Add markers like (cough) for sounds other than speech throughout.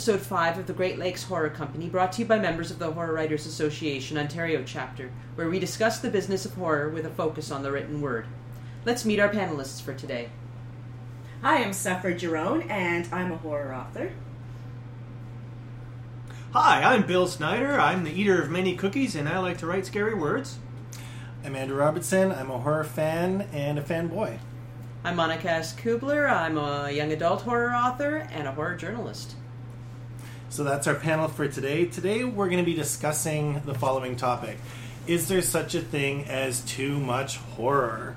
Welcome to episode 5 of the Great Lakes Horror Company, brought to you by members of the Horror Writers Association Ontario chapter, where we discuss the business of horror with a focus on the written word. Let's meet our panelists for today. Hi, I'm Sephera Giron, and I'm a horror author. Hi, I'm Bill Snyder. I'm the eater of many cookies, and I like to write scary words. I'm Andrew Robertson. I'm a horror fan and a fanboy. I'm Monica S. Kuebler. I'm a young adult horror author and a horror journalist. So that's our panel for today. Today we're going to be discussing the following topic Is there such a thing as too much horror?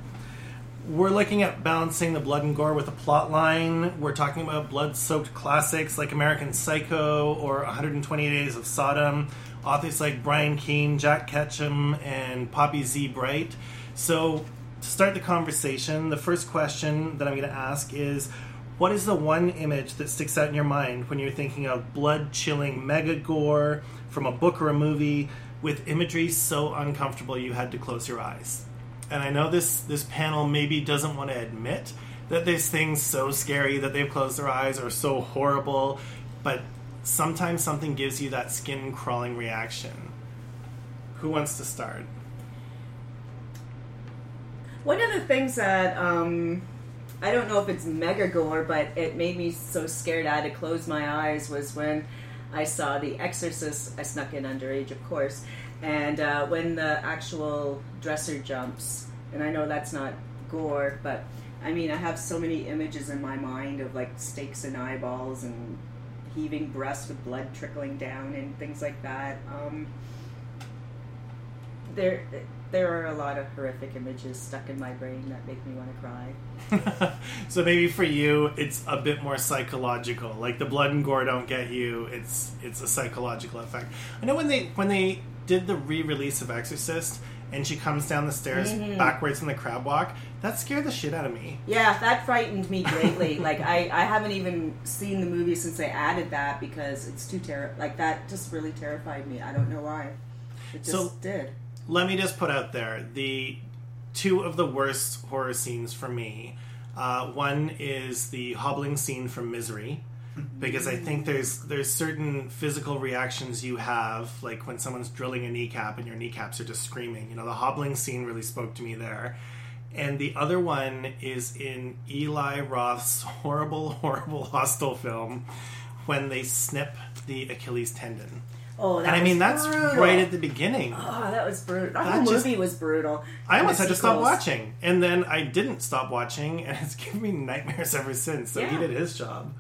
We're looking at balancing the blood and gore with a plot line. We're talking about blood soaked classics like American Psycho or 128 Days of Sodom, authors like Brian Keene, Jack Ketchum, and Poppy Z. Brite. So, to start the conversation, the first question that I'm going to ask is what is the one image that sticks out in your mind when you're thinking of blood chilling mega gore from a book or a movie with imagery so uncomfortable you had to close your eyes? And I know this this panel maybe doesn't want to admit that there's things so scary that they've closed their eyes or so horrible, but sometimes something gives you that skin crawling reaction. Who wants to start? One of the things that um, I don't know if it's mega gore, but it made me so scared I had to close my eyes was when I saw The Exorcist. I snuck in underage, of course, and uh, when the actual dresser jumps, and I know that's not gore, but I mean, I have so many images in my mind of like stakes and eyeballs and heaving breasts with blood trickling down and things like that. Um, there, there are a lot of horrific images stuck in my brain that make me want to cry. (laughs) so maybe for you, it's a bit more psychological. Like the blood and gore don't get you. It's it's a psychological effect. I know when they when they did the re-release of Exorcist and she comes down the stairs Mhm. backwards in the crab walk, that scared the shit out of me. Yeah, that frightened me greatly. (laughs) like I, I haven't even seen the movie since they added that because it's too terror. Like that just really terrified me. I don't know why. It just So- did. Let me just put out there the two of the worst horror scenes for me. Uh, one is the hobbling scene from Misery, because I think there's there's certain physical reactions you have, like when someone's drilling a kneecap and your kneecaps are just screaming. You know, the hobbling scene really spoke to me there. And the other one is in Eli Roth's horrible, (laughs) horrible hostel film when they snip the Achilles tendon. Oh, that And I mean, that's brutal. right at the beginning. Oh, that was brutal. That That whole just- movie was brutal. I almost And had the to stop watching, and then I didn't stop watching, and it's (laughs) given me nightmares ever since. So he did his job.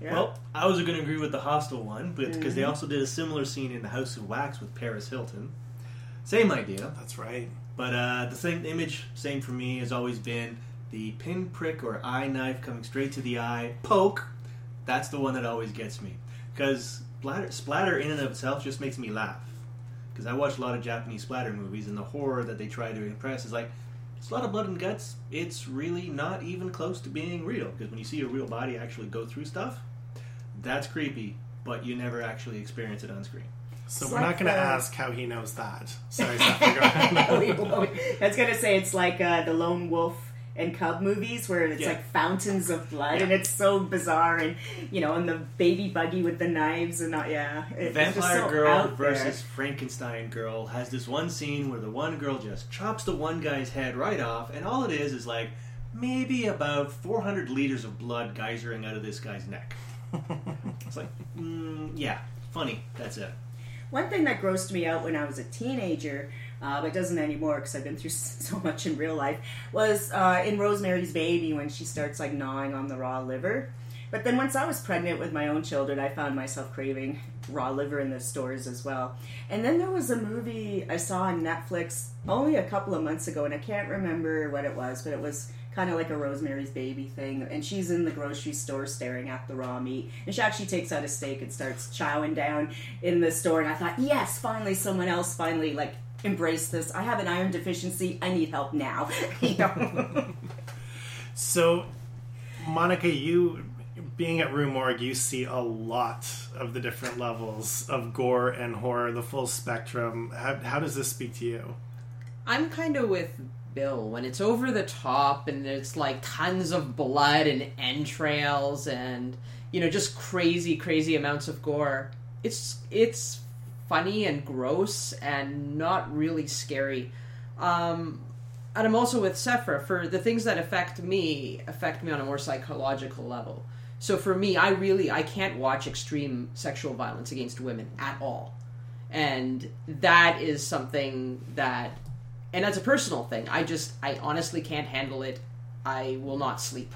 Yeah. Well, I was going to agree with the hostel one, but because they also did a similar scene in the House of Wax with Paris Hilton. Same idea, That's right. but uh, the same image, same for me, has always been the pinprick or eye knife coming straight to the eye, poke. That's the one that always gets me because splatter, splatter in and of itself just makes me laugh. Because I watch a lot of Japanese splatter movies, and the horror that they try to impress is like it's a lot of blood and guts. It's really not even close to being real. Because when you see a real body actually go through stuff, that's creepy, but you never actually experience it on screen. So It's we're like not going to ask how he knows that. Sorry, Sephera, go ahead. I was gonna say it's like uh, the Lone Wolf and Cub movies where it's Yeah. like fountains of blood Yeah. and it's so bizarre and you know and the baby buggy with the knives and not yeah it- it's just Vampire so Girl out there. versus Frankenstein Girl has this one scene where the one girl just chops the one guy's head right off, and all it is is like maybe about 400 liters of blood geysering out of this guy's neck. (laughs) it's like, mm, yeah, funny. That's it. One thing that grossed me out when I was a teenager, uh, but doesn't anymore because I've been through (laughs) so much in real life, was uh, in Rosemary's Baby when she starts like gnawing on the raw liver. But then once I was pregnant with my own children, I found myself craving (laughs) raw liver in the stores as well. And then there was a movie I saw on Netflix only a couple of months ago, and I can't remember what it was, but it was kind of like a Rosemary's Baby thing. And she's in the grocery store staring at the raw meat, and she actually takes out a steak and starts chowing down in the store. And I thought, yes, finally, someone else finally like embraced this. I have an iron deficiency. I need help now. (laughs) you know? So, Monica, you being at Rue Morgue, you see a lot of the different levels of gore and horror, the full spectrum. How, how does this speak to you? I'm kind of with Bill when it's over the top and it's like tons of blood and entrails and you know, just crazy, crazy amounts of gore. It's it's funny and gross and not really scary. Um, and I'm also with Sephera for the things that affect me affect me on a more psychological level. So for me, I really I can't watch extreme sexual violence against women at all, and that is something that, and that's a personal thing. I just I honestly can't handle it. I will not sleep.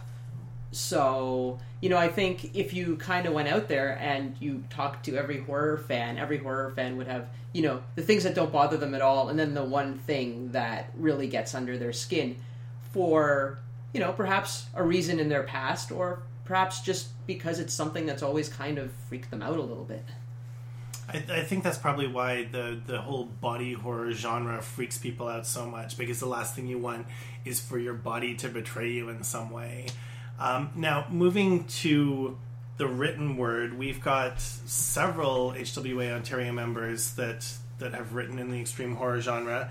So you know, I think if you kind of went out there and you talked to every horror fan, every horror fan would have, you know, the things that don't bother them at all, and then the one thing that really gets under their skin for, you know, perhaps a reason in their past, or perhaps just because it's something that's always kind of freaked them out a little bit. I, I think that's probably why the the whole body horror genre freaks people out so much because the last thing you want is for your body to betray you in some way. Um, now, moving to the written word, we've got several HWA Ontario members that that have written in the extreme horror genre.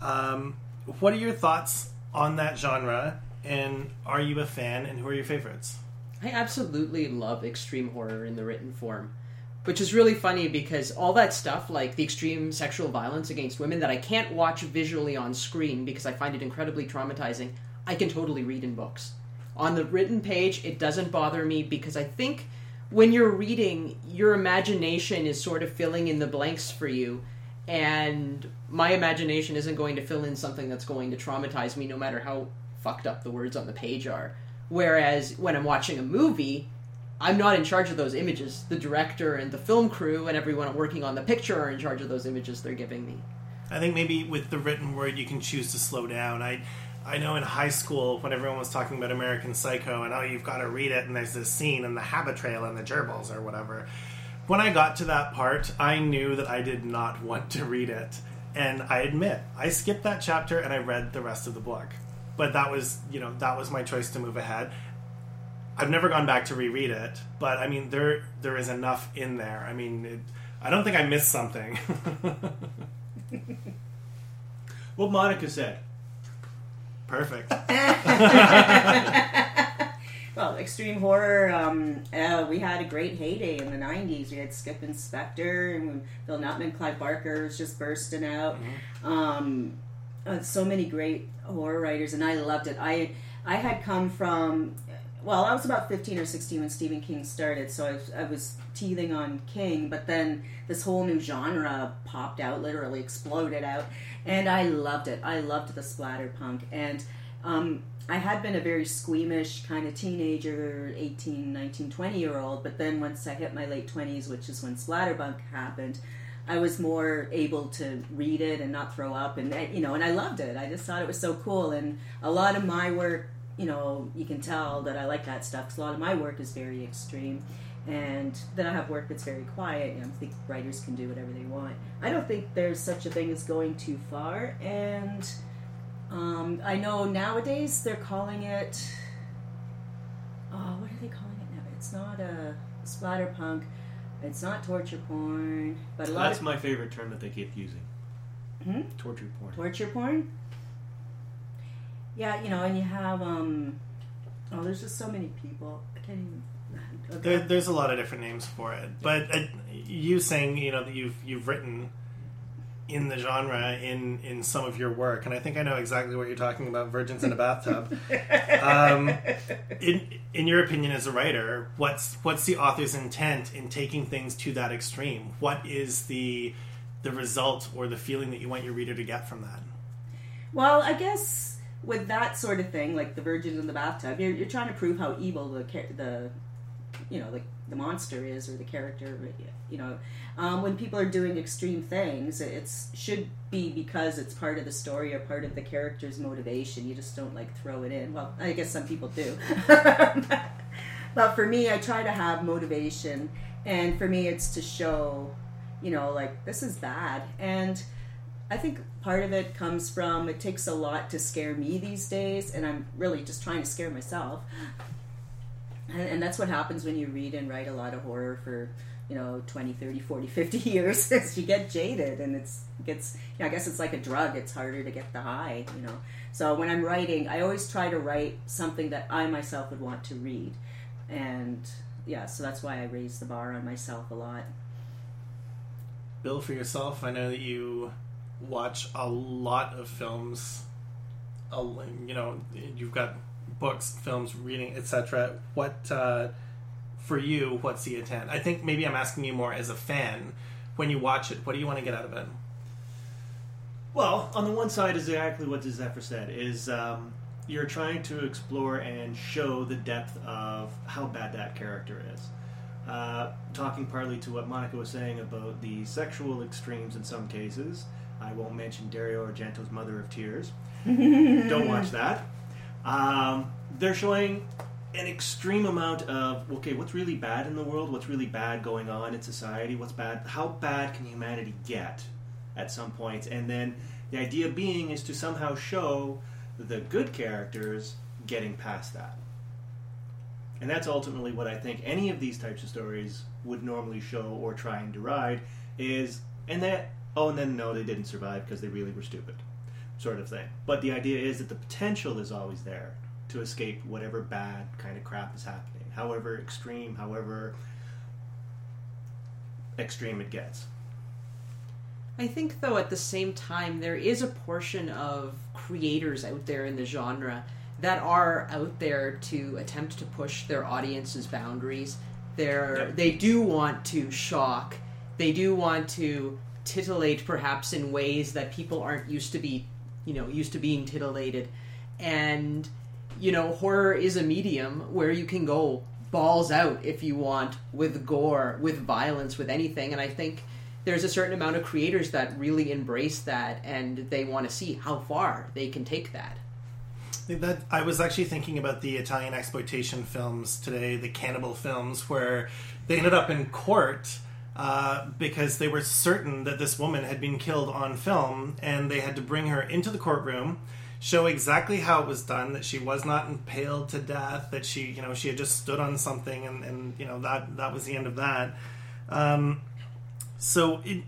Um, what are your thoughts on that genre, and are you a fan? And who are your favorites? I absolutely love extreme horror in the written form, which is really funny because all that stuff, like the extreme sexual violence against women, that I can't watch visually on screen because I find it incredibly traumatizing, I can totally read in books. On the written page, it doesn't bother me because I think when you're reading, your imagination is sort of filling in the blanks for you. And my imagination isn't going to fill in something that's going to traumatize me, no matter how fucked up the words on the page are. Whereas when I'm watching a movie, I'm not in charge of those images. The director and the film crew and everyone working on the picture are in charge of those images they're giving me. I think maybe with the written word, you can choose to slow down. I I know in high school when everyone was talking about American Psycho and oh you've got to read it and there's this scene and the habit trail and the gerbils or whatever. When I got to that part, I knew that I did not (laughs) want to read it. And I admit, I skipped that chapter and I read the rest of the book. But that was, you know, that was my choice to move ahead. I've never gone back to reread it, but I mean there there is enough in there. I mean, it, I don't think I missed something. (laughs) What Monica said. Perfect. (laughs) (laughs) well, extreme horror. Um, uh, we had a great heyday in the '90s. We had Skipp and Spector and Bill Nutman, Clive Barker was just bursting out. Um, uh, so many great horror writers, and I loved it. I I had come from. Well, I was about 15 or 16 when Stephen King started, so I was, I was teething on King, but then this whole new genre popped out, literally exploded out, and I loved it. I loved the splatter punk, and um, I had been a very squeamish kind of teenager, 18, 19, 20 year old, but then once I hit my late 20s, which is when splatterpunk happened, I was more able to read it and not throw up, and you know, and I loved it. I just thought it was so cool, and a lot of my work, you know, you can tell that I like that stuff. Cause a lot of my work is very extreme, and then I have work that's very quiet. You know, I think writers can do whatever they want. I don't think there's such a thing as going too far, and um, I know nowadays they're calling it. Oh, what are they calling it now? It's not a splatterpunk. It's not torture porn, but a lot That's of my favorite term that they keep using. Hmm? Torture porn. torture porn. Yeah, you know, and you have um. Oh, there's just so many people. I can't even. There, there's a lot of different names for it, but uh, you saying you know that you've you've written in the genre in in some of your work, and I think I know exactly what you're talking about. Virgins in a bathtub. um, (laughs) in in your opinion, as a writer, what's what's the author's intent in taking things to that extreme? What is the the result or the feeling that you want your reader to get from that? Well, I guess with that sort of thing, like the virgin in the bathtub, you're, you're trying to prove how evil the the you know the the monster is or the character. You know, um, when people are doing extreme things, it should be because it's part of the story or part of the character's motivation. You just don't like throw it in. Well, I guess some people do, (laughs) but for me, I try to have motivation, and for me, it's to show, you know, like this is bad and. I think part of it comes from it takes a lot to scare me these days, and I'm really just trying to scare myself. And, and that's what happens when you read and write a lot of horror for, you know, 20, 30, 40, 50 (laughs) years. is you get jaded, and it's gets. You know, I guess it's like a drug. It's harder to get the high. You know. So when I'm writing, I always try to write something that I myself would want to read, and yeah, so that's why I raise the bar on myself a lot. Bill, for yourself, I know that you watch a lot of films. You know, you've got books, films, reading, etc. What uh, for you? What's the intent? I think maybe I'm asking you more as a fan. When you watch it, what do you want to get out of it? Well, on the one side is exactly what Sephera said: is um, you're trying to explore and show the depth of how bad that character is. Uh, talking partly to what Monica was saying about the sexual extremes in some cases. I won't mention Dario Argento's Mother of Tears. (laughs) Don't watch that. Um, they're showing an extreme amount of okay, what's really bad in the world? What's really bad going on in society? What's bad? How bad can humanity get at some points? And then the idea being is to somehow show the good characters getting past that. And that's ultimately what I think any of these types of stories would normally show or try and deride is, and that, oh, and then no, they didn't survive because they really were stupid, sort of thing. But the idea is that the potential is always there to escape whatever bad kind of crap is happening, however extreme, however extreme it gets. I think, though, at the same time, there is a portion of creators out there in the genre that are out there to attempt to push their audience's boundaries. They're, Yep. They do want to shock. They do want to titillate, perhaps in ways that people aren't used to be, you know, used to being titillated. And you know, horror is a medium where you can go balls out if you want with gore, with violence, with anything. And I think there's a certain amount of creators that really embrace that and they want to see how far they can take that. That I was actually thinking about the Italian exploitation films today, the cannibal films, where they ended up in court uh, because they were certain that this woman had been killed on film, and they had to bring her into the courtroom, show exactly how it was done, that she was not impaled to death, that she, you know, she had just stood on something, and, and you know that that was the end of that. Um, so, it,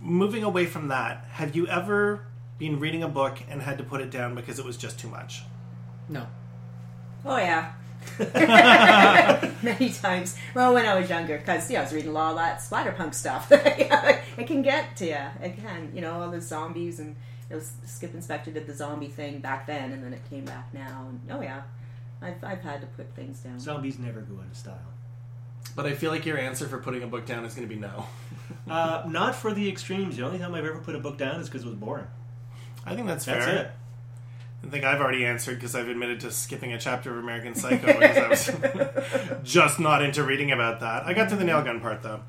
moving away from that, have you ever been reading a book and had to put it down because it was just too much? No. Oh yeah. (laughs) Many times. Well, when I was younger, because yeah, I was reading a lot of that splatterpunk stuff. (laughs) it can get to you. It can. You know, all the zombies and it was Skipp and Spector did the zombie thing back then, and then it came back now. And oh yeah, I've I've had to put things down. Zombies never go out of style. But I feel like your answer for putting a book down is going to be no. (laughs) Uh, not for the extremes. The only time I've ever put a book down is because it was boring. I think that's, That's fair. it. I think I've already answered because I've admitted to skipping a chapter of American Psycho because I was (laughs) just not into reading about that. I got to the nail gun part though.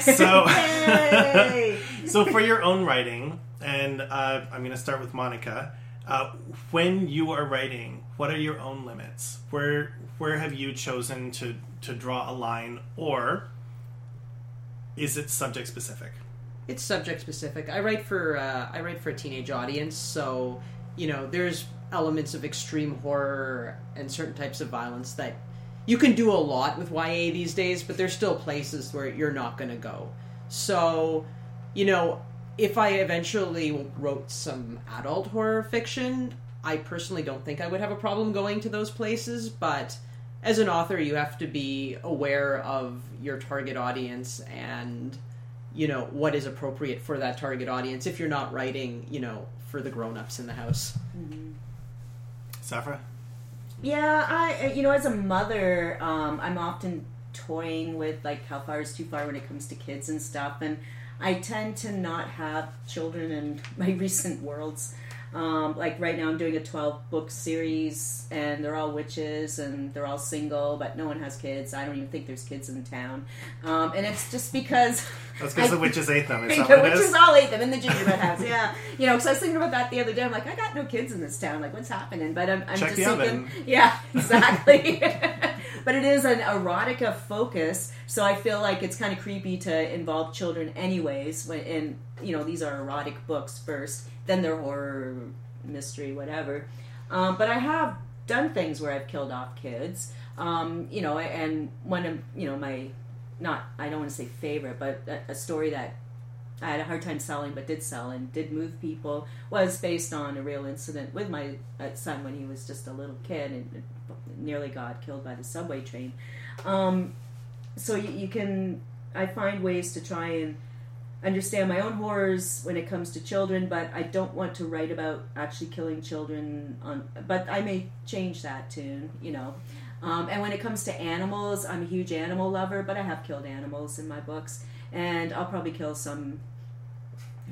So- (laughs) (laughs) So for your own writing, and uh, I'm going to start with Monica. Uh, when you are writing, what are your own limits? Where where have you chosen to to draw a line, or is it subject specific? It's subject specific. I write for uh, I write for a teenage audience, so you know there's elements of extreme horror and certain types of violence that you can do a lot with YA these days, but there's still places where you're not going to go. So, you know, if I eventually wrote some adult horror fiction, I personally don't think I would have a problem going to those places, but as an author, you have to be aware of your target audience and you know what is appropriate for that target audience if you're not writing you know for the grown-ups in the house Sephera? Yeah, I you know as a mother, um, I'm often toying with like how far is too far when it comes to kids and stuff, and I tend to not have children in (laughs) my recent worlds. Um, like right now, I'm doing a 12 book series, and they're all witches, and they're all single, but no one has kids. I don't even think there's kids in town, um, and it's just because (laughs) That's because the witches ate them. Is (laughs) that the witches is? all ate them in the gingerbread (laughs) house. Yeah, you know, because I was thinking about that the other day. I'm like, I got no kids in this town. Like, what's happening? But I'm, I'm Check just thinking, oven. yeah, exactly. But it is an erotica focus, so I feel like it's kind of creepy to involve children, anyways. When and you know, these are erotic books first, then they're horror, mystery, whatever. Um, but I have done things where I've killed off kids. Um, you know, and one of you know my not I don't want to say favorite, but a, a story that I had a hard time selling, but did sell and did move people. Was based on a real incident with my uh, son when he was just a little kid and nearly got killed by the subway train. Um, so you, you can, I find ways to try and understand my own horrors when it comes to children, but I don't want to write about actually killing children. On, but I may change that tune, you know. Um, and when it comes to animals, I'm a huge animal lover, but I have killed animals in my books, and I'll probably kill some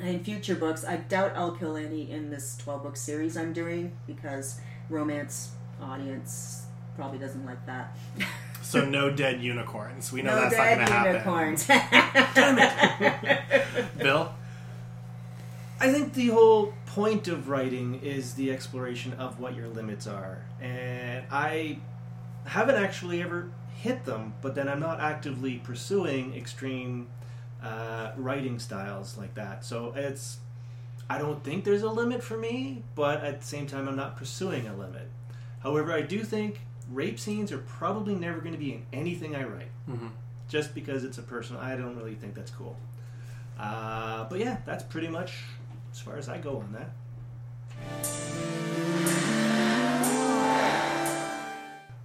in future books. I doubt I'll kill any in this 12 book series I'm doing because romance audience probably doesn't like that. (laughs) So no dead unicorns. We know no that's not going dead to happen. unicorns. (laughs) Bill, I think the whole point of writing is the exploration of what your limits are. And I haven't actually ever hit them, but then I'm not actively pursuing extreme uh, writing styles like that. So it's, I don't think there's a limit for me, but at the same time, I'm not pursuing a limit. However, I do think rape scenes are probably never going to be in anything I write, Mhm. just because it's a personal. I don't really think that's cool. Uh, but yeah, that's pretty much as far as I go on that.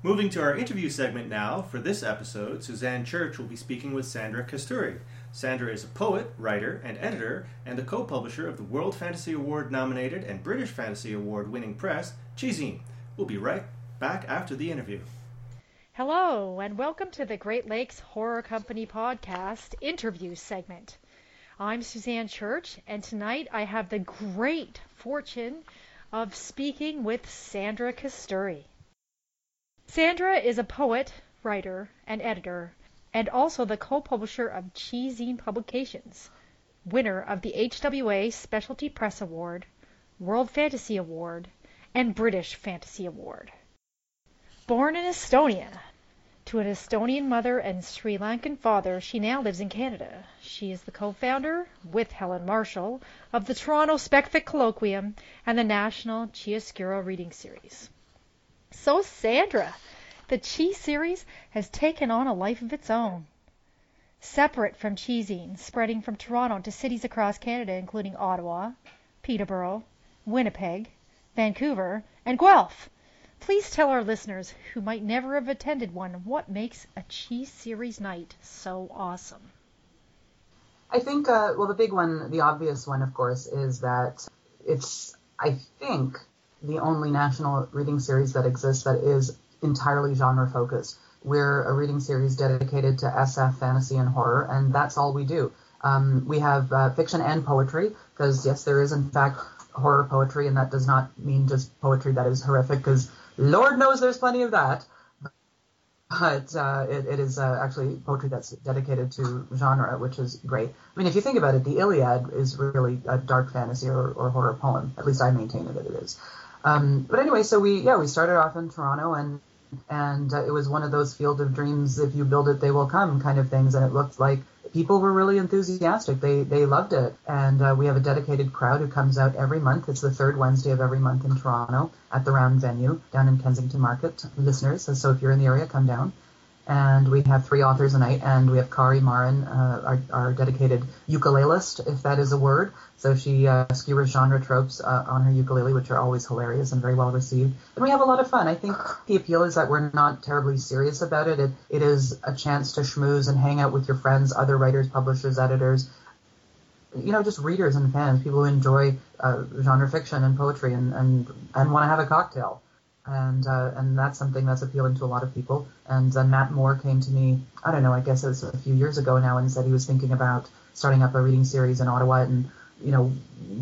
Moving to our interview segment now, for this episode, Suzanne Church will be speaking with Sandra Kasturi. Sandra is a poet, writer, and editor, and the co publisher of the World Fantasy Award nominated and British Fantasy Award winning press, ChiZine. We'll be right back after the interview. Hello, and welcome to the Great Lakes Horror Company podcast interview segment. I'm Suzanne Church, and tonight I have the great fortune of speaking with Sandra Kasturi. Sandra is a poet, writer, and editor, and also the co publisher of ChiZine Publications, winner of the HWA Specialty Press Award, World Fantasy Award, and British Fantasy Award. Born in Estonia, to an Estonian mother and Sri Lankan father, she now lives in Canada. She is the co-founder, with Helen Marshall, of the Toronto Specfic Colloquium and the National Chiaroscuro Reading Series. So, Sandra, the ChiSeries has taken on a life of its own. Separate from ChiZine, spreading from Toronto to cities across Canada, including Ottawa, Peterborough, Winnipeg, Vancouver, and Guelph. Please tell our listeners who might never have attended one what makes a ChiSeries night so awesome. I think, uh, well, the big one, the obvious one, of course, is that it's, I think, the only national reading series that exists that is entirely genre focused. We're a reading series dedicated to SF, fantasy, and horror, and that's all we do. Um, we have uh, fiction and poetry, because yes, there is in fact horror poetry, and that does not mean just poetry that is horrific, because Lord knows there's plenty of that. But uh, it, it is uh, actually poetry that's dedicated to genre, which is great. I mean, if you think about it, the Iliad is really a dark fantasy or, or horror poem. At least I maintain that it is. Um, but anyway, so we yeah we started off in Toronto and and uh, it was one of those field of dreams. If you build it, they will come kind of things. And it looked like people were really enthusiastic. They they loved it, and uh, we have a dedicated crowd who comes out every month. It's the third Wednesday of every month in Toronto at the Round Venue down in Kensington Market. Listeners, so, so if you're in the area, come down. And we have three authors a night, and we have Kari Maaren, uh, our, our dedicated ukulelist, if that is a word. So she uh, skewers genre tropes uh, on her ukulele, which are always hilarious and very well received. And we have a lot of fun. I think the appeal is that we're not terribly serious about it. It, it is a chance to schmooze and hang out with your friends, other writers, publishers, editors, you know, just readers and fans, people who enjoy uh, genre fiction and poetry and, and, and want to have a cocktail. And uh, and that's something that's appealing to a lot of people. And uh, Matt Moore came to me, I don't know, I guess it was a few years ago now, and said he was thinking about starting up a reading series in Ottawa. And you know,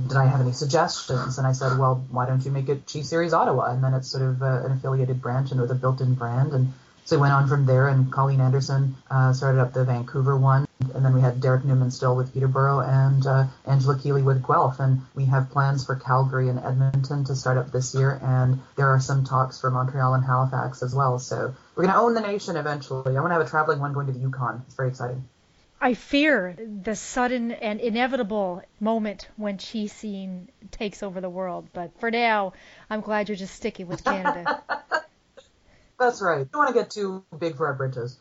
did I have any suggestions? And I said, well, why don't you make it ChiSeries Ottawa? And then it's sort of uh, an affiliated branch and with a built-in brand. And so we went on from there, and Colleen Anderson uh, started up the Vancouver one, and then we had Derek Newman-Stille with Peterborough, and uh, Angela Keeley with Guelph, and we have plans for Calgary and Edmonton to start up this year, and there are some talks for Montreal and Halifax as well. So we're going to own the nation eventually. I want to have a traveling one going to the Yukon. It's very exciting. I fear the sudden and inevitable moment when ChiZine takes over the world, but for now, I'm glad you're just sticking with Canada. (laughs) That's right. Don't want to get too big for our britches.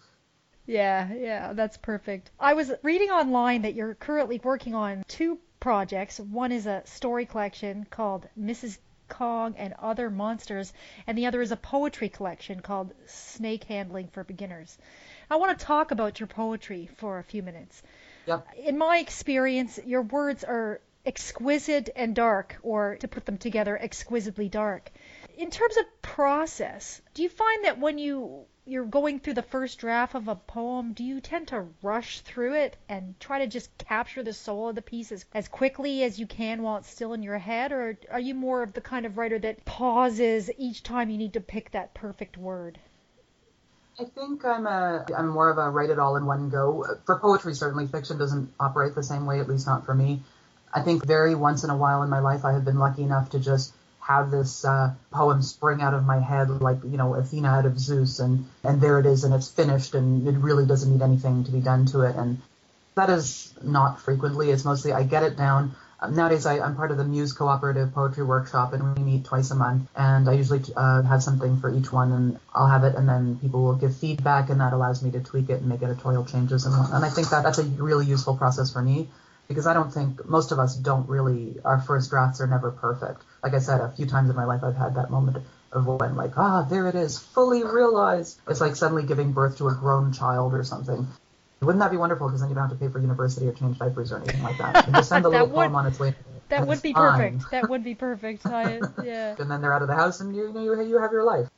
Yeah, yeah, that's perfect. I was reading online that you're currently working on two projects. One is a story collection called Mrs. Kong and Other Monsters, and the other is a poetry collection called Snake Handling for Beginners. I want to talk about your poetry for a few minutes. Yep. In my experience, your words are exquisite and dark, or to put them together, exquisitely dark. In terms of process, do you find that when you you're going through the first draft of a poem, do you tend to rush through it and try to just capture the soul of the piece as, as quickly as you can while it's still in your head? Or are you more of the kind of writer that pauses each time you need to pick that perfect word? I think I'm a I'm more of a write it all in one go. For poetry, certainly fiction doesn't operate the same way, at least not for me. I think very once in a while in my life I have been lucky enough to just have this uh, poem spring out of my head like you know Athena out of Zeus and and there it is and it's finished and it really doesn't need anything to be done to it and that is not frequently it's mostly I get it down. Um, nowadays I, am part of the Muse Cooperative Poetry Workshop and we meet twice a month and I usually uh, have something for each one and I'll have it and then people will give feedback and that allows me to tweak it and make editorial changes and, and I think that that's a really useful process for me because I don't think most of us don't really our first drafts are never perfect. Like I said, a few times in my life I've had that moment of when like, ah, there it is, fully realized. It's like suddenly giving birth to a grown child or something. Wouldn't that be wonderful? Because then you don't have to pay for university or change diapers or anything like that. You just send the (laughs) little would, poem on its way. That would be fine. perfect. That would be perfect. (laughs) I, yeah. and then they're out of the house, and you, you you have your life.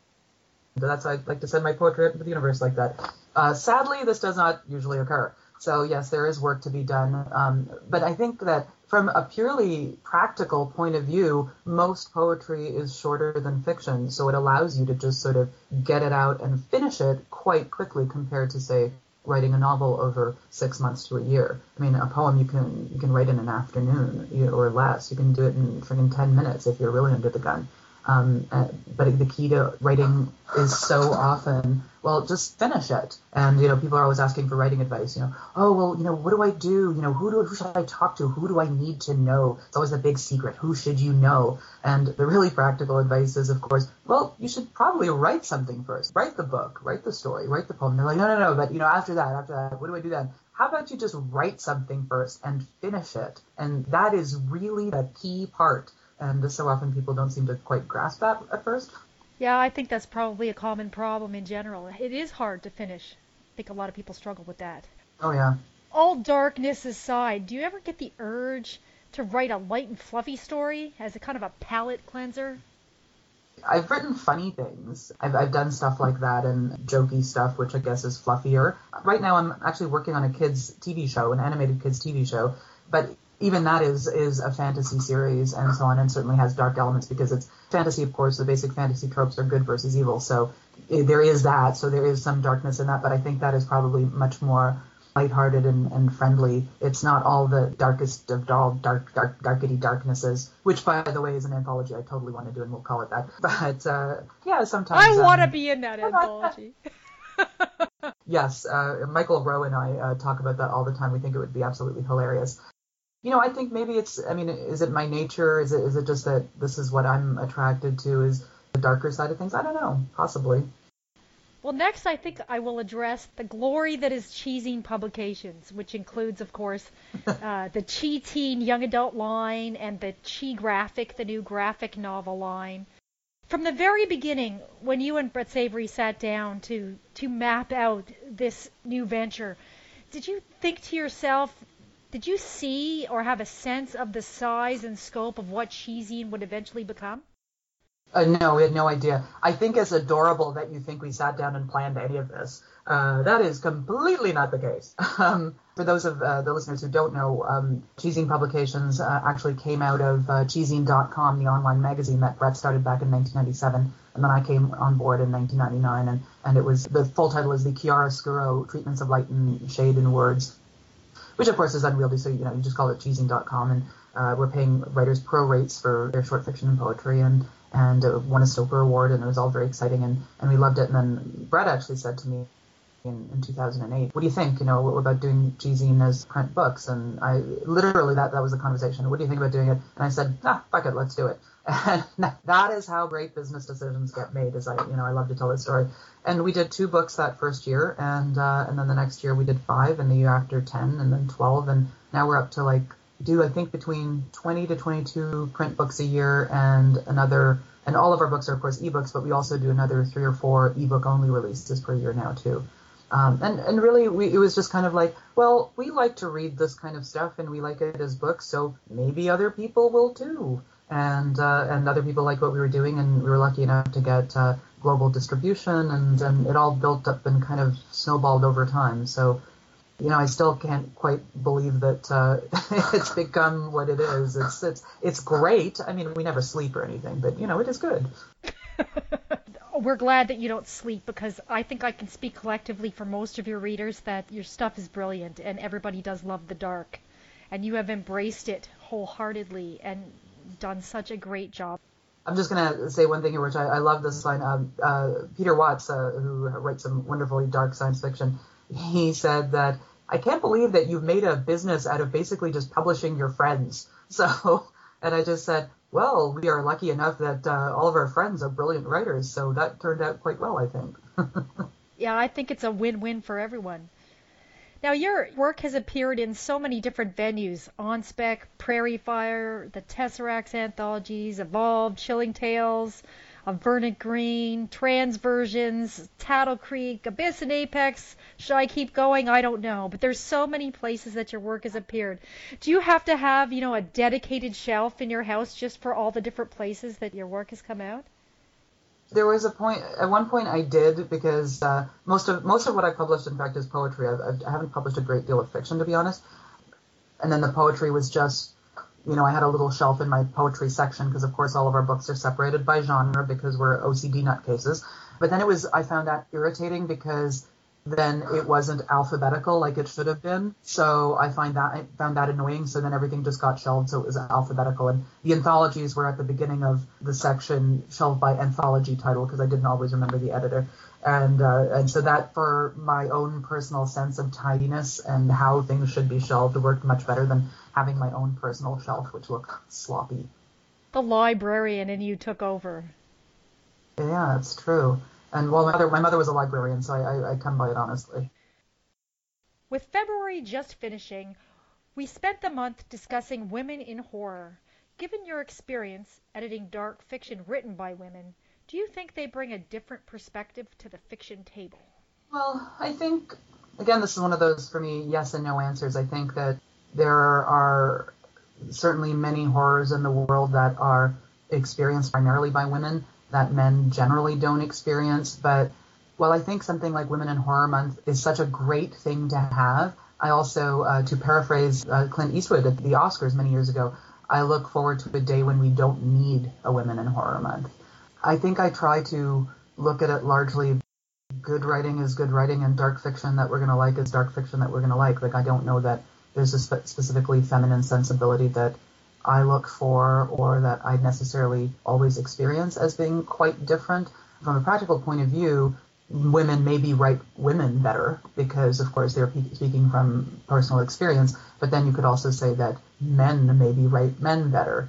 That's why I like to send my poetry out into the universe like that. Uh, sadly, this does not usually occur. So yes, there is work to be done. Um, but I think that from a purely practical point of view, most poetry is shorter than fiction, so it allows you to just sort of get it out and finish it quite quickly compared to say writing a novel over six months to a year. I mean, a poem you can you can write in an afternoon or less. You can do it in friggin' ten minutes if you're really under the gun. Um, uh, but the key to writing is so often, well, just finish it. And you know, people are always asking for writing advice. You know, oh well, you know, what do I do? You know, who do who should I talk to? Who do I need to know? It's always a big secret. Who should you know? And the really practical advice is, of course, well, you should probably write something first. Write the book, write the story, write the poem. They're like, no, no, no. But you know, after that, after that, what do I do then? How about you just write something first and finish it? And that is really the key part and so often people don't seem to quite grasp that at first. Yeah, I think that's probably a common problem in general. It is hard to finish. I think a lot of people struggle with that. Oh yeah. All darkness aside, do you ever get the urge to write a light and fluffy story as a kind of a palate cleanser? I've written funny things. I've, I've done stuff like that and jokey stuff, which I guess is fluffier. Right now, I'm actually working on a kids' TV show, an animated kids' TV show. But even that is is a fantasy series and so on, and certainly has dark elements because it's fantasy. Of course, the basic fantasy tropes are good versus evil, so it, there is that. So there is some darkness in that, but I think that is probably much more lighthearted and, and friendly. It's not all the darkest of all dark, dark, darkety darknesses, which, by the way, is an anthology I totally want to do, and we'll call it that. (laughs) But uh, yeah, sometimes I want to um, be in that (laughs) anthology. (laughs) yes, uh, Michael Rowe and I uh, talk about that all the time. We think it would be absolutely hilarious you know, I think maybe it's. I mean, is it my nature? Is it is it just that this is what I'm attracted to? Is the darker side of things? I don't know. Possibly. Well, next I think I will address the glory that is ChiZine Publications, which includes, of course, (laughs) uh, the ChiTeen Young Adult line and the ChiGraphic, the new graphic novel line. From the very beginning, when you and Brett Savory sat down to to map out this new venture, did you think to yourself, did you see or have a sense of the size and scope of what ChiZine would eventually become? Uh, no, we had no idea. I think it's adorable that you think we sat down and planned any of this. Uh, that is completely not the case. (laughs) Um, for those of uh, the listeners who don't know, um, ChiZine Publications uh, actually came out of uh, ChiZine.com, the online magazine that Brett started back in 1997, and then I came on board in 1999, and, and it was the full title is the Chiaroscuro Treatments of Light and Shade in Words which of course is unwieldy. So you know you just call it chizine.com, and uh, we're paying writers pro rates for their short fiction and poetry, and and uh, won a Stoker Award, and it was all very exciting, and and we loved it. And then Brett actually said to me. In, in 2008, what do you think? You know, about doing ChiZine as print books? And I literally that that was the conversation. What do you think about doing it? And I said, ah, fuck it, let's do it. (laughs) And that is how great business decisions get made. Is I, you know, I love to tell this story. And we did two books that first year, and uh, and then the next year we did five, and the year after ten, and then twelve, and now we're up to like do I think between twenty to twenty-two print books a year, and another. And all of our books are of course ebooks, but we also do another three or four ebook only releases per year now too. Um, and and really, we, it was just kind of like, well, we like to read this kind of stuff, and we like it as books, so maybe other people will too. And uh, and other people like what we were doing, and we were lucky enough to get uh, global distribution, and, and it all built up and kind of snowballed over time. So, you know, I still can't quite believe that uh, (laughs) it's become what it is. It's it's it's great. I mean, we never sleep or anything, but you know, it is good. (laughs) we're glad that you don't sleep because I think I can speak collectively for most of your readers that your stuff is brilliant and everybody does love the dark. And you have embraced it wholeheartedly and done such a great job. I'm just going to say one thing here, which I, I love this line. Um, uh, Peter Watts, uh, who writes some wonderfully dark science fiction, he said that I can't believe that you've made a business out of basically just publishing your friends. (laughs) So, and I just said, well, we are lucky enough that uh, all of our friends are brilliant writers, so that turned out quite well, I think. (laughs) yeah, I think it's a win-win for everyone. Now, your work has appeared in so many different venues On Spec, Prairie Fire, the Tesseract anthologies, Evolve, Chilling Tales, of Vernon Green, Transversions, Taddle Creek, Abyss and Apex. Should I keep going? I don't know. But there's so many places that your work has appeared. Do you have to have, you know, a dedicated shelf in your house just for all the different places that your work has come out? There was a point at one point I did because uh, most of most of what I published, in fact, is poetry. I've, I haven't published a great deal of fiction, to be honest. And then the poetry was just you know, I had a little shelf in my poetry section because, of course, all of our books are separated by genre because we're OCD nutcases. But then it was, I found that irritating because then it wasn't alphabetical like it should have been. So I find that I found that annoying. So then everything just got shelved, so it was alphabetical. And the anthologies were at the beginning of the section shelved by anthology title because I didn't always remember the editor. And uh, and so that for my own personal sense of tidiness and how things should be shelved worked much better than having my own personal shelf, which looked sloppy. The librarian and you took over. Yeah, it's true. And well, my mother, my mother was a librarian, so I, I, I come by it honestly. With February just finishing, we spent the month discussing women in horror. Given your experience editing dark fiction written by women, do you think they bring a different perspective to the fiction table? Well, I think, again, this is one of those, for me, yes and no answers. I think that there are certainly many horrors in the world that are experienced primarily by women that men generally don't experience. But while I think something like Women in Horror Month is such a great thing to have, I also, uh, to paraphrase uh, Clint Eastwood at the Oscars many years ago, I look forward to a day when we don't need a Women in Horror Month. I think I try to look at it largely good writing is good writing and dark fiction that we're going to like is dark fiction that we're going to like. Like, I don't know that there's a spe- specifically feminine sensibility that I look for or that I necessarily always experience as being quite different. From a practical point of view, women maybe write women better because, of course, they're speaking from personal experience. But then you could also say that men maybe write men better.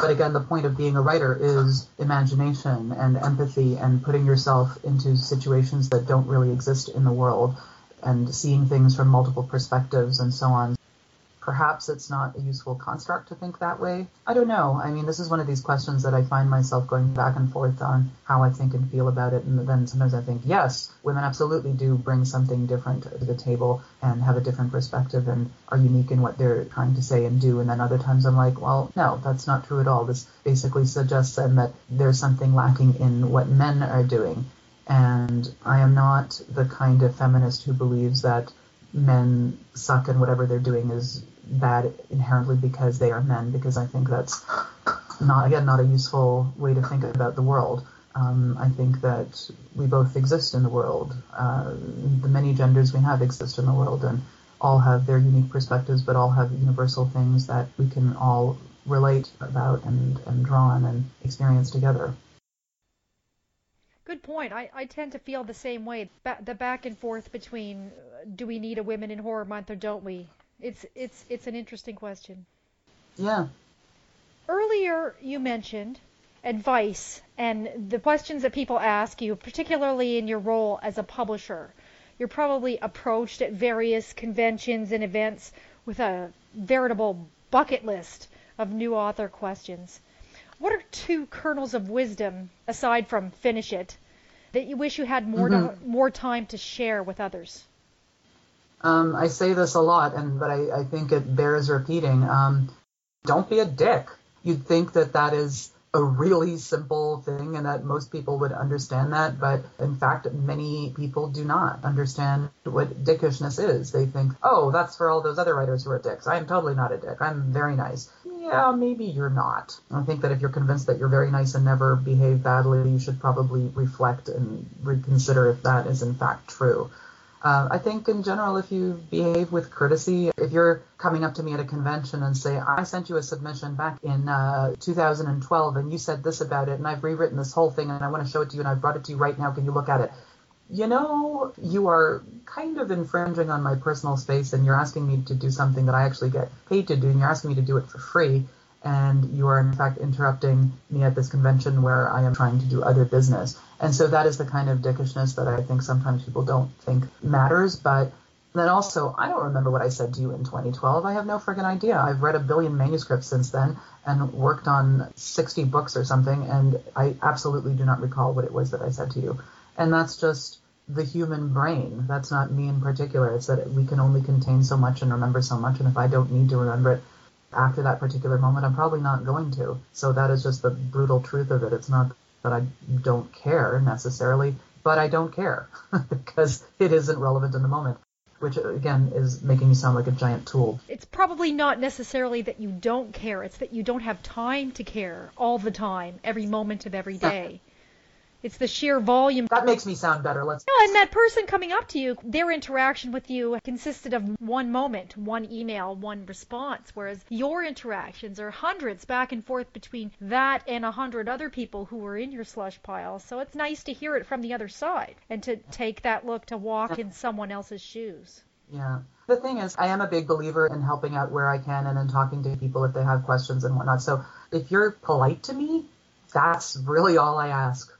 But again, the point of being a writer is imagination and empathy and putting yourself into situations that don't really exist in the world and seeing things from multiple perspectives and so on. Perhaps it's not a useful construct to think that way. I don't know. I mean, this is one of these questions that I find myself going back and forth on how I think and feel about it. And then sometimes I think, yes, women absolutely do bring something different to the table and have a different perspective and are unique in what they're trying to say and do. And then other times I'm like, well, no, that's not true at all. This basically suggests then that there's something lacking in what men are doing and I am not the kind of feminist who believes that men suck and whatever they're doing is bad inherently because they are men, because I think that's not, again, not a useful way to think about the world. Um, I think that we both exist in the world. Uh, the many genders we have exist in the world, and all have their unique perspectives, but all have universal things that we can all relate about and, and draw on and experience together. Good point. I, I tend to feel the same way. Ba- the back and forth between uh, do we need a Women in Horror Month or don't we? It's it's it's an interesting question. Yeah. Earlier, you mentioned advice and the questions that people ask you, particularly in your role as a publisher. You're probably approached at various conventions and events with a veritable bucket list of new author questions. What are two kernels of wisdom, aside from finish it, that you wish you had more Mm-hmm. to, more time to share with others? Um, I say this a lot, and but I, I think it bears repeating. Um, don't be a dick. You'd think that that is a really simple thing and that most people would understand that, but in fact, many people do not understand what dickishness is. They think, oh, that's for all those other writers who are dicks. I am totally not a dick. I'm very nice. Yeah, maybe you're not. I think that if you're convinced that you're very nice and never behave badly, you should probably reflect and reconsider if that is in fact true. Uh, I think in general, if you behave with courtesy, if you're coming up to me at a convention and say, I sent you a submission back in uh, 2012 and you said this about it and I've rewritten this whole thing and I want to show it to you and I brought it to you right now, can you look at it? You know, you are kind of infringing on my personal space and you're asking me to do something that I actually get paid to do and you're asking me to do it for free and you are in fact interrupting me at this convention where I am trying to do other business. And so that is the kind of dickishness that I think sometimes people don't think matters. But then also, I don't remember what I said to you in 2012. I have no friggin' idea. I've read a billion manuscripts since then and worked on 60 books or something, and I absolutely do not recall what it was that I said to you. And that's just the human brain. That's not me in particular. It's that we can only contain so much and remember so much, and if I don't need to remember it after that particular moment, I'm probably not going to. So that is just the brutal truth of it. It's not that I don't care necessarily, but I don't care (laughs) because it isn't relevant in the moment, which again is making me sound like a giant tool. It's probably not necessarily that you don't care, it's that you don't have time to care all the time, every moment of every day. (laughs) It's the sheer volume. That makes me sound better. Let's. No, and that person coming up to you, their interaction with you consisted of one moment, one email, one response, whereas your interactions are hundreds back and forth between that and a hundred other people who were in your slush pile. So it's nice to hear it from the other side and to take that look to walk in someone else's shoes. Yeah. The thing is, I am a big believer in helping out where I can and in talking to people if they have questions and whatnot. So if you're polite to me, that's really all I ask.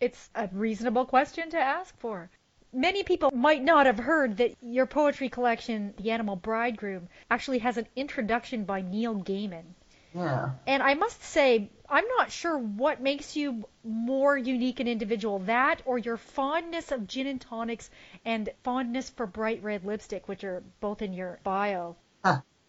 It's a reasonable question to ask for. Many people might not have heard that your poetry collection, The Animal Bridegroom, actually has an introduction by Neil Gaiman. Yeah. And I must say, I'm not sure what makes you more unique and individual, that or your fondness of gin and tonics and fondness for bright red lipstick, which are both in your bio.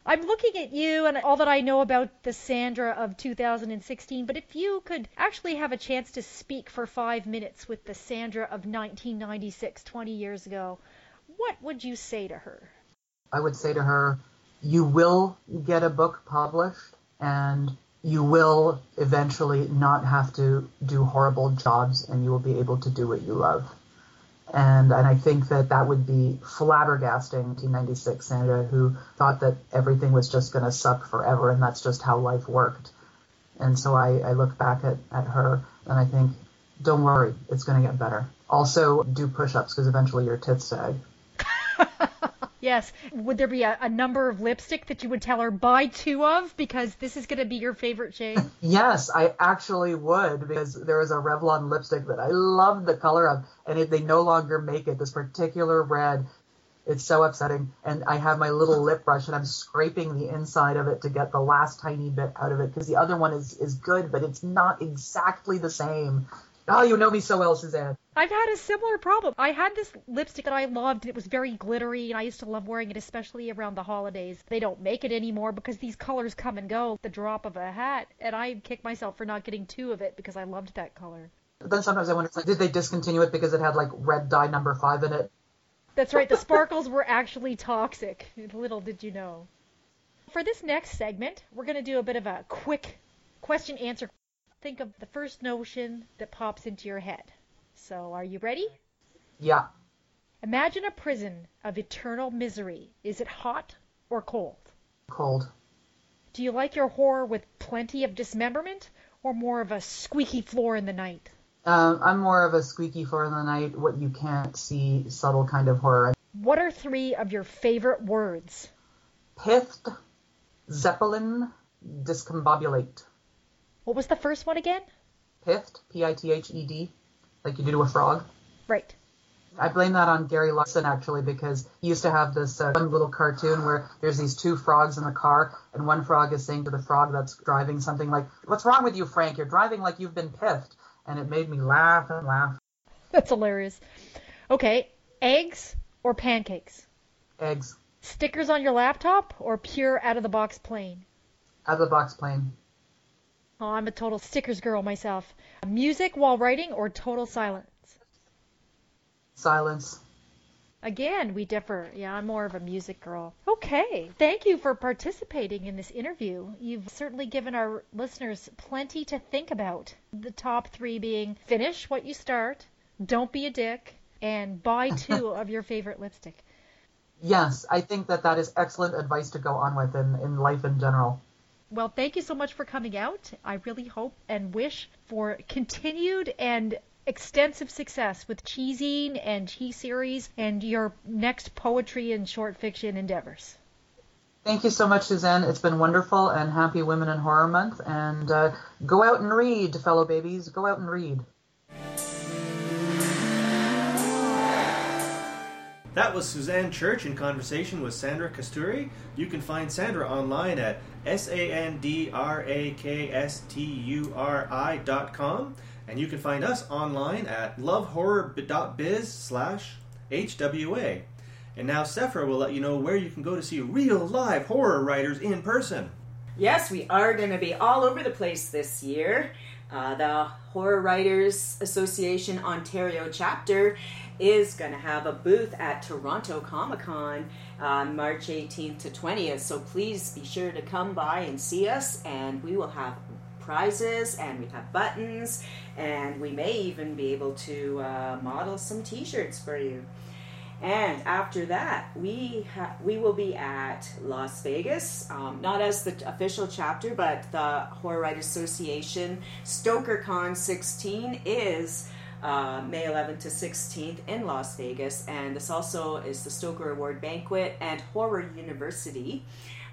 I'm looking at you and all that I know about the Sandra of 2016, but if you could actually have a chance to speak for five minutes with the Sandra of 1996, 20 years ago, what would you say to her? I would say to her, you will get a book published and you will eventually not have to do horrible jobs and you will be able to do what you love. And, and I think that that would be flabbergasting 1996 Sandra who thought that everything was just going to suck forever and that's just how life worked. And so I, I look back at, at her and I think, don't worry, it's going to get better. Also, do push-ups because eventually your tits sag. Yes. Would there be a, a number of lipstick that you would tell her buy two of because this is going to be your favorite shade? (laughs) Yes, I actually would because there is a Revlon lipstick that I love the color of, and it, they no longer make it. This particular red, it's so upsetting. And I have my little lip brush, and I'm scraping the inside of it to get the last tiny bit out of it because the other one is is good, but it's not exactly the same. Oh, you know me so well, Suzanne. I've had a similar problem. I had this lipstick that I loved. And it was very glittery, and I used to love wearing it, especially around the holidays. They don't make it anymore because these colors come and go the drop of a hat, and I kick myself for not getting two of it because I loved that color. But then sometimes I wonder, like, did they discontinue it because it had like red dye number five in it? That's right, the sparkles were actually toxic. Little did you know. For this next segment, we're going to do a bit of a quick question answer. Think of the first notion that pops into your head. So, are you ready? Yeah, Imagine a prison of eternal misery. Is it hot or cold? cold. Do you like your horror with plenty of dismemberment or more of a squeaky floor in the night? Um, I'm more of a squeaky floor in the night, what you can't see, subtle kind of horror. What are three of your favorite words? Pithed, Zeppelin, discombobulate. What was the first one again? Pithed, P-I-T-H-E-D, like you do to a frog. Right. I blame that on Gary Larson actually because he used to have this uh, fun little cartoon where there's these two frogs in the car and one frog is saying to the frog that's driving something like, "What's wrong with you, Frank? You're driving like you've been piffed." and it made me laugh and laugh. That's hilarious. Okay, eggs or pancakes? Eggs Stickers on your laptop or pure out of the box plain? out of the box plain. Oh, I'm a total stickers girl myself. Music while writing or total silence? Silence. Again, we differ. Yeah, I'm more of a music girl. Okay. Thank you for participating in this interview. You've certainly given our listeners plenty to think about. The top three being finish what you start, don't be a dick, and buy (laughs) two of your favorite lipstick. Yes, I think that that is excellent advice to go on with in, in life in general. Well, thank you so much for coming out. I really hope and wish for continued and extensive success with ChiZine and ChiSeries and your next poetry and short fiction endeavors. Thank you so much, Suzanne. It's been wonderful and happy Women in Horror Month. And uh, go out and read, fellow babies. Go out and read. That was Suzanne Church in conversation with Sandra Kasturi. You can find Sandra online at s a n d r a k s t u r i dot com, and you can find us online at lovehorror.biz slash hwa. And now Sephera will let you know where you can go to see real live horror writers in person. Yes, we are going to be all over the place this year. Uh, the Horror Writers Association Ontario chapter is going to have a booth at Toronto Comic Con on March 18th to 20th. So please be sure to come by and see us, and we will have prizes and we have buttons, and we may even be able to uh, model some t shirts for you. And after that, we ha- we will be at Las Vegas, um, not as the official chapter, but the Horror Writers Association StokerCon 16 is uh, May 11th to 16th in Las Vegas, and this also is the Stoker Award Banquet and Horror University.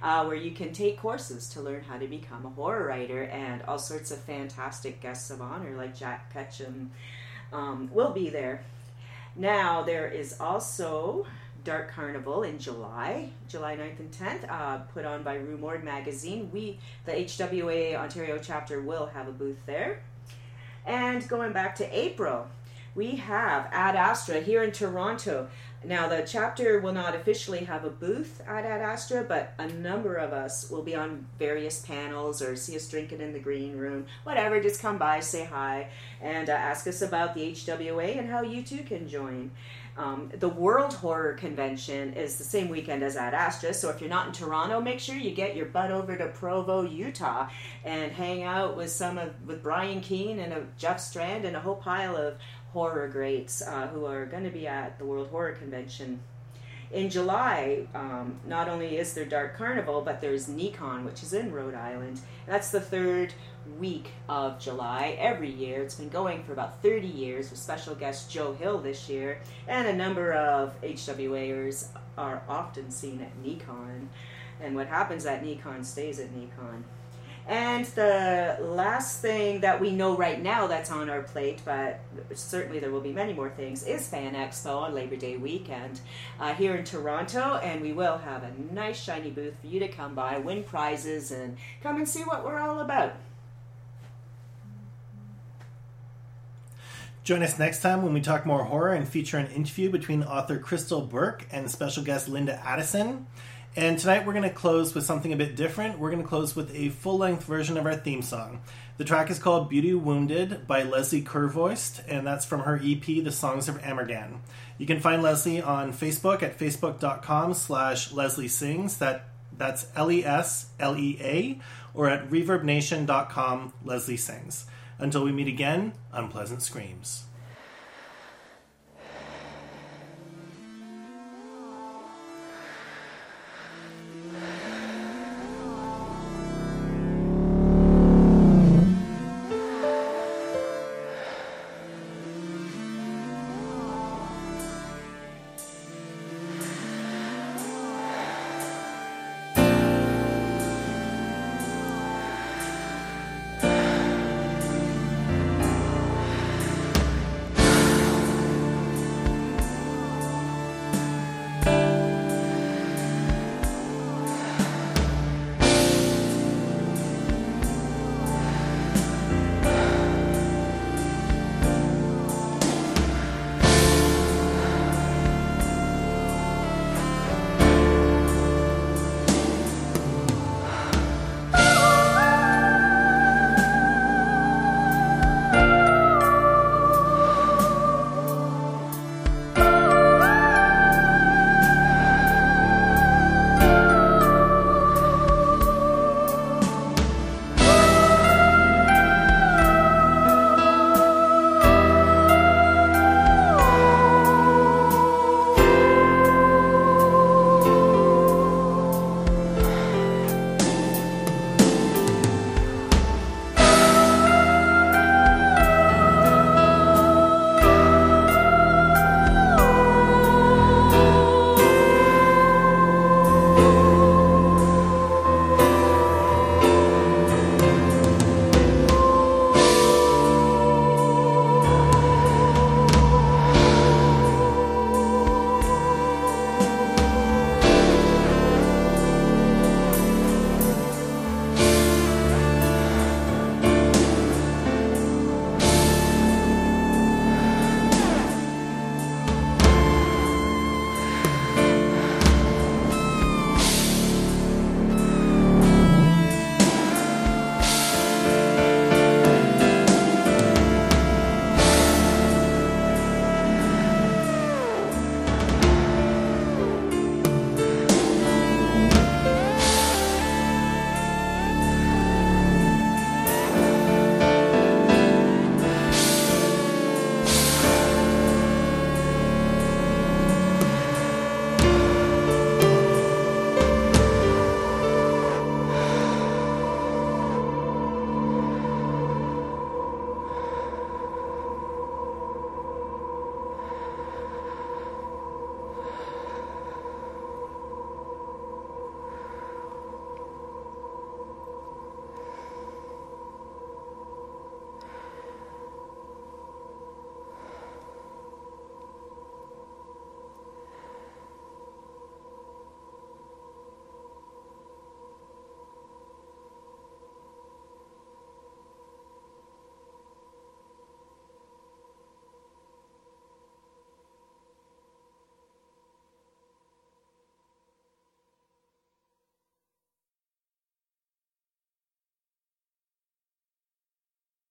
Uh, where you can take courses to learn how to become a horror writer, and all sorts of fantastic guests of honor like Jack Ketchum um, will be there. Now, there is also Dark Carnival in July, July 9th and 10th, uh, put on by Rue Morgue magazine. We, the HWA Ontario chapter, will have a booth there. And going back to April, we have Ad Astra here in Toronto. Now, the chapter will not officially have a booth at Ad Astra, but a number of us will be on various panels or see us drinking in the green room, whatever. Just come by, say hi, and uh, ask us about the HWA and how you too can join. Um, the World Horror Convention is the same weekend as Ad Astra, so if you're not in Toronto, make sure you get your butt over to Provo, Utah, and hang out with some of with Brian Keene and uh, Jeff Strand and a whole pile of horror greats uh, who are going to be at the World Horror Convention. In July, um, not only is there Dark Carnival, but there's Necon, which is in Rhode Island. That's the third week of July every year. It's been going for about 30 years with special guest Joe Hill this year, and a number of HWAers are often seen at Necon. And what happens at Necon stays at Necon. And the last thing that we know right now that's on our plate, but certainly there will be many more things, is Fan Expo on Labor Day weekend uh, here in Toronto. And we will have a nice shiny booth for you to come by, win prizes, and come and see what we're all about. Join us next time when we talk more horror and feature an interview between author Crystal Burke and special guest Linda Addison. And tonight we're going to close with something a bit different. We're going to close with a full length version of our theme song. The track is called Beauty Wounded by Leslea Kurvoist, and that's from her EP, The Songs of Amergan. You can find Leslea on Facebook at facebook.com slash Leslea Sings. That, that's L E S L E A, or at reverbnation.com Leslea Sings. Until we meet again, unpleasant screams.